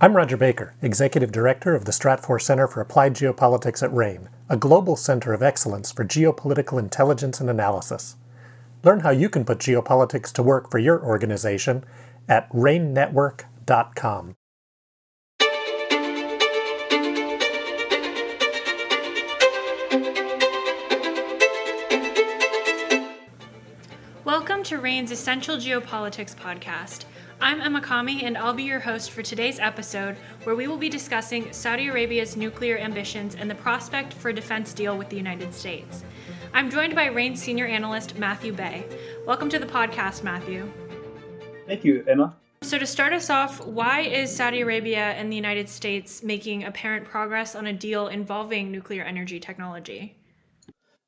I'm Roger Baker, Executive Director of the Stratfor Center for Applied Geopolitics at RANE, a global center of excellence for geopolitical intelligence and analysis. Learn how you can put geopolitics to work for your organization at ranenetwork.com. Welcome to RANE's Essential Geopolitics podcast. I'm Emma Kami, and I'll be your host for today's episode, where we will be discussing Saudi Arabia's nuclear ambitions and the prospect for a defense deal with the United States. I'm joined by RANE's senior analyst, Matthew Bey. Welcome to the podcast, Matthew. Thank you, Emma. So, to start us off, why is Saudi Arabia and the United States making apparent progress on a deal involving nuclear energy technology?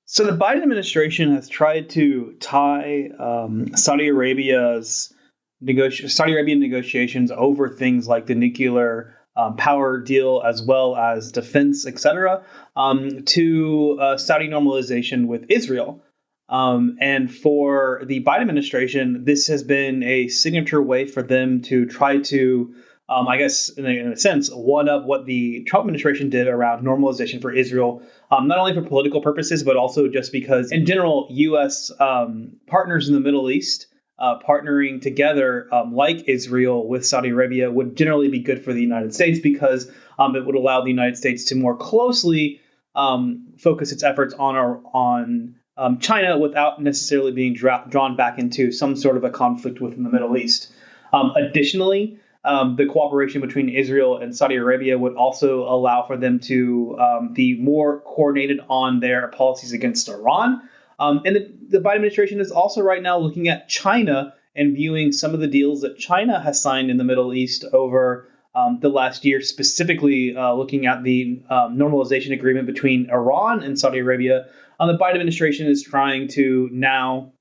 So, the Biden administration has tried to tie um, Saudi Arabia's negoti- Saudi Arabian negotiations over things like the nuclear um, power deal as well as defense, etc., um, to uh, Saudi normalization with Israel. Um, and for the Biden administration, this has been a signature way for them to try to, um, I guess, in a, in a, sense, one up what the Trump administration did around normalization for Israel, um, not only for political purposes, but also just because, in general, U.S. Um, partners in the Middle East uh, partnering together, um, like Israel with Saudi Arabia, would generally be good for the United States because um, it would allow the United States to more closely um, focus its efforts on our, on um, China without necessarily being dra- drawn back into some sort of a conflict within the Middle East. Um, additionally, um, the cooperation between Israel and Saudi Arabia would also allow for them to be more coordinated on their policies against Iran. Um, and the, the Biden administration is also right now looking at China and viewing some of the deals that China has signed in the Middle East over um, the last year, specifically uh, looking at the um, normalization agreement between Iran and Saudi Arabia. Um, the Biden administration is trying to now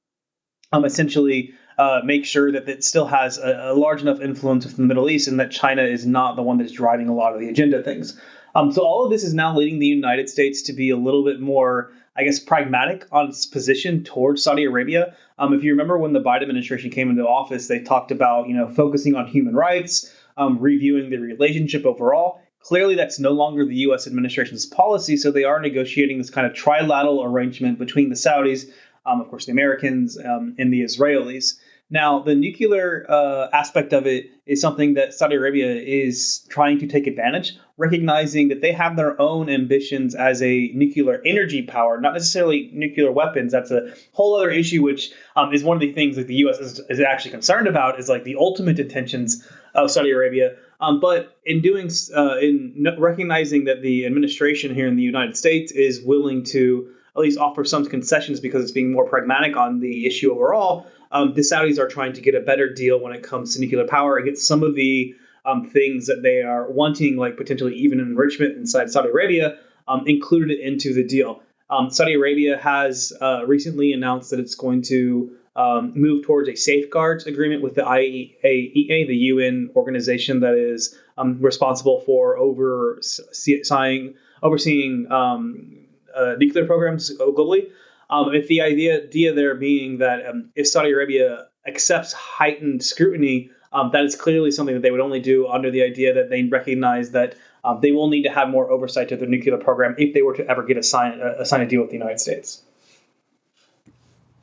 um, essentially uh, make sure that it still has a, a, large enough influence within the Middle East and that China is not the one that's driving a lot of the agenda things. Um, so all of this is now leading the United States to be a little bit more I guess, pragmatic on its position towards Saudi Arabia. Um, if you remember when the Biden administration came into office, they talked about you know focusing on human rights, um, reviewing the relationship overall. Clearly, that's no longer the U.S. administration's policy, so they are negotiating this kind of trilateral arrangement between the Saudis, um, of course, the Americans, um, and the Israelis. Now, the nuclear uh, aspect of it is something that Saudi Arabia is trying to take advantage, recognizing that they have their own ambitions as a nuclear energy power, not necessarily nuclear weapons. That's a whole other issue, which um, is one of the things that the U.S. Is, is, actually concerned about, is like the ultimate intentions of Saudi Arabia. Um, but in doing, uh, in recognizing that the administration here in the United States is willing to at least offer some concessions because it's being more pragmatic on the issue overall um, the Saudis are trying to get a better deal when it comes to nuclear power get some of the um, things that they are wanting, like potentially even enrichment inside Saudi Arabia, um, included into the deal. Um, Saudi Arabia has uh, recently announced that it's going to um, move towards a safeguards agreement with the IAEA, the UN organization that is um, responsible for overseeing, overseeing uh, nuclear programs globally. Um, if the idea, idea there being that um, if Saudi Arabia accepts heightened scrutiny, um, that is clearly something that they would only do under the idea that they recognize that um, they will need to have more oversight to their nuclear program if they were to ever get a sign, a, sign a deal with the United States.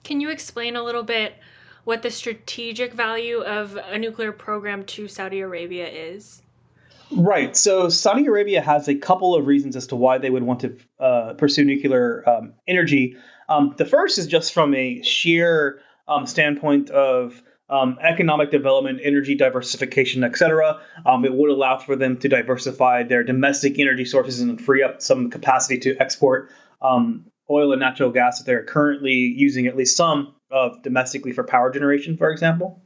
Can you explain a little bit what the strategic value of a nuclear program to Saudi Arabia is? Right. So Saudi Arabia has a couple of reasons as to why they would want to uh, pursue nuclear um, energy. Um, the first is just from a sheer um, standpoint of um, economic development, energy diversification, etc. Um, it would allow for them to diversify their domestic energy sources and free up some capacity to export um, oil and natural gas that they're currently using at least some of domestically for power generation, for example.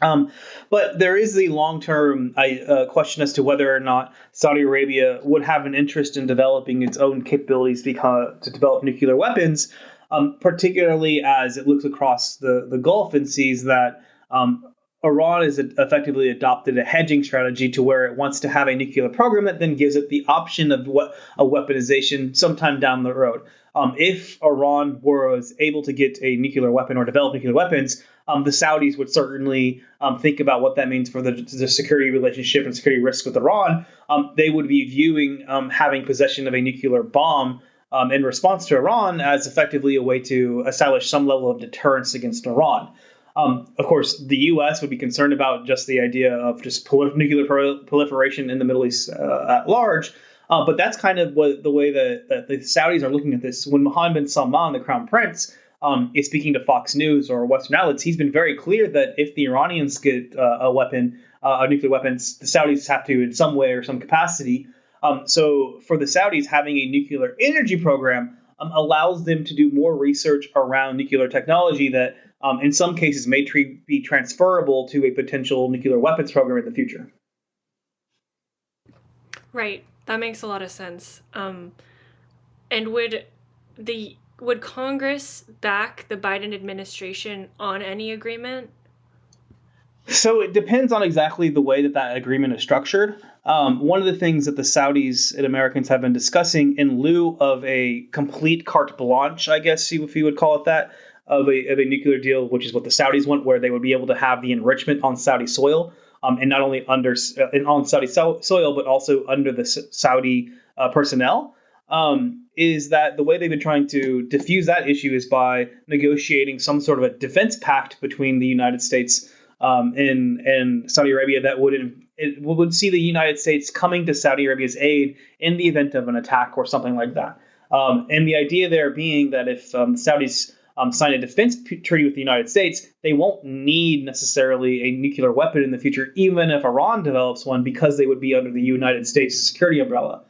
Um, but there is the long term uh, question as to whether or not Saudi Arabia would have an interest in developing its own capabilities because, to develop nuclear weapons, um, particularly as it looks across the, the Gulf and sees that um, Iran has effectively adopted a hedging strategy to where it wants to have a nuclear program that then gives it the option of what a weaponization sometime down the road. Um, if Iran was able to get a nuclear weapon or develop nuclear weapons, um, the Saudis would certainly um, think about what that means for the, the, security relationship and security risk with Iran. Um, they would be viewing um, having possession of a nuclear bomb um, in response to Iran as effectively a way to establish some level of deterrence against Iran. Um, of course, the U.S. would be concerned about just the idea of just prol- nuclear proliferation in the Middle East uh, at large. Uh, but that's kind of what the way that, that, the Saudis are looking at this. When Mohammed bin Salman, the crown prince, um, is speaking to Fox News or Western outlets, he's been very clear that if the Iranians get uh, a weapon, uh, a nuclear weapon, the Saudis have to, in some way or some capacity. Um, so for the Saudis, having a nuclear energy program um, allows them to do more research around nuclear technology that, um, in some cases, may tre- be transferable to a potential nuclear weapons program in the future. Right. That makes a lot of sense. Um, and would the would Congress back the Biden administration on any agreement? So it depends on exactly the way that that agreement is structured. Um, one of the things that the Saudis and Americans have been discussing, in lieu of a complete carte blanche, I guess if you would call it that, of a, of a nuclear deal, which is what the Saudis want, where they would be able to have the enrichment on Saudi soil, um, and not only under uh, on Saudi so- soil, but also under the Saudi uh, personnel um, is that the way they've been trying to diffuse that issue is by negotiating some sort of a defense pact between the United States um, and and Saudi Arabia that would it would see the United States coming to Saudi Arabia's aid in the event of an attack or something like that. Um, and the idea there being that if um, Saudis um, sign a defense treaty with the United States, they won't need necessarily a nuclear weapon in the future, even if Iran develops one, because they would be under the United States security umbrella.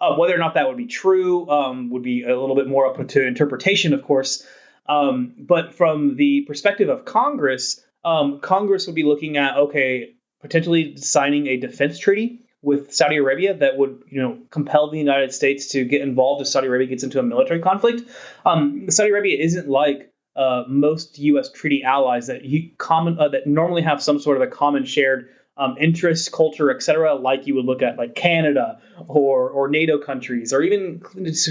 Uh, whether or not that would be true um, would be a little bit more up to interpretation, of course. Um, but from the perspective of Congress, um, Congress would be looking at okay, potentially signing a defense treaty with Saudi Arabia that would, you know, compel the United States to get involved if Saudi Arabia gets into a military conflict. Um, Saudi Arabia isn't like uh, most U.S. treaty allies that you common uh, that normally have some sort of a common shared um, interests, culture, etc., like you would look at like Canada or or NATO countries, or even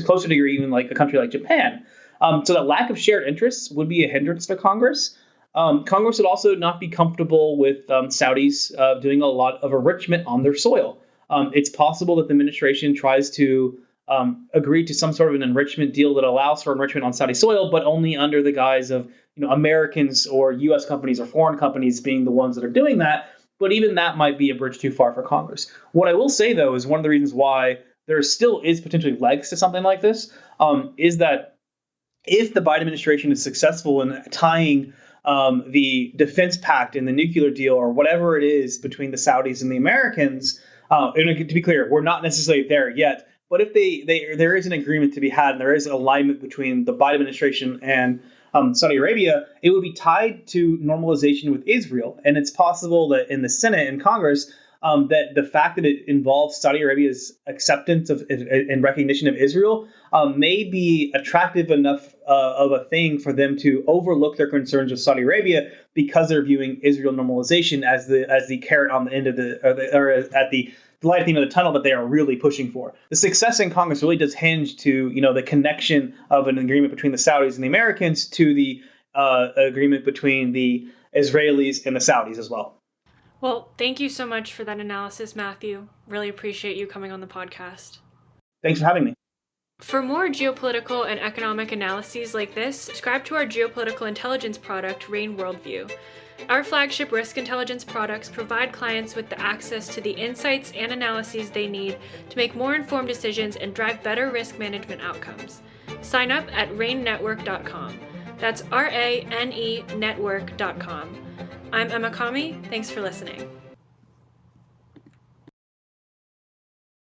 closer to your even like a country like Japan. Um, so that lack of shared interests would be a hindrance to Congress. Um, Congress would also not be comfortable with um, Saudis uh, doing a lot of enrichment on their soil. Um, it's possible that the administration tries to um, agree to some sort of an enrichment deal that allows for enrichment on Saudi soil, but only under the guise of you know Americans or U.S. companies or foreign companies being the ones that are doing that. But even that might be a bridge too far for Congress. What I will say, though, is one of the reasons why there still is potentially legs to something like this um, is that if the Biden administration is successful in tying um, the defense pact and the nuclear deal or whatever it is between the Saudis and the Americans, uh, and to be clear, we're not necessarily there yet. But if they, they there is an agreement to be had and there is alignment between the Biden administration and um, Saudi Arabia, it would be tied to normalization with Israel. And it's possible that in the Senate and Congress, um, that the fact that it involves Saudi Arabia's acceptance of and recognition of Israel um, may be attractive enough uh, of a thing for them to overlook their concerns with Saudi Arabia because they're viewing Israel normalization as the as the carrot on the end of the or, the, or at the the light at the end of the tunnel that they are really pushing for. The success in Congress really does hinge to you know the connection of an agreement between the Saudis and the Americans to the uh, agreement between the Israelis and the Saudis as well. Well, thank you so much for that analysis, Matthew. Really appreciate you coming on the podcast. Thanks for having me. For more geopolitical and economic analyses like this, subscribe to our geopolitical intelligence product, RANE Worldview. Our flagship risk intelligence products provide clients with the access to the insights and analyses they need to make more informed decisions and drive better risk management outcomes. Sign up at ranenetwork.com. That's R A N E network.com. I'm Emma Kami. Thanks for listening.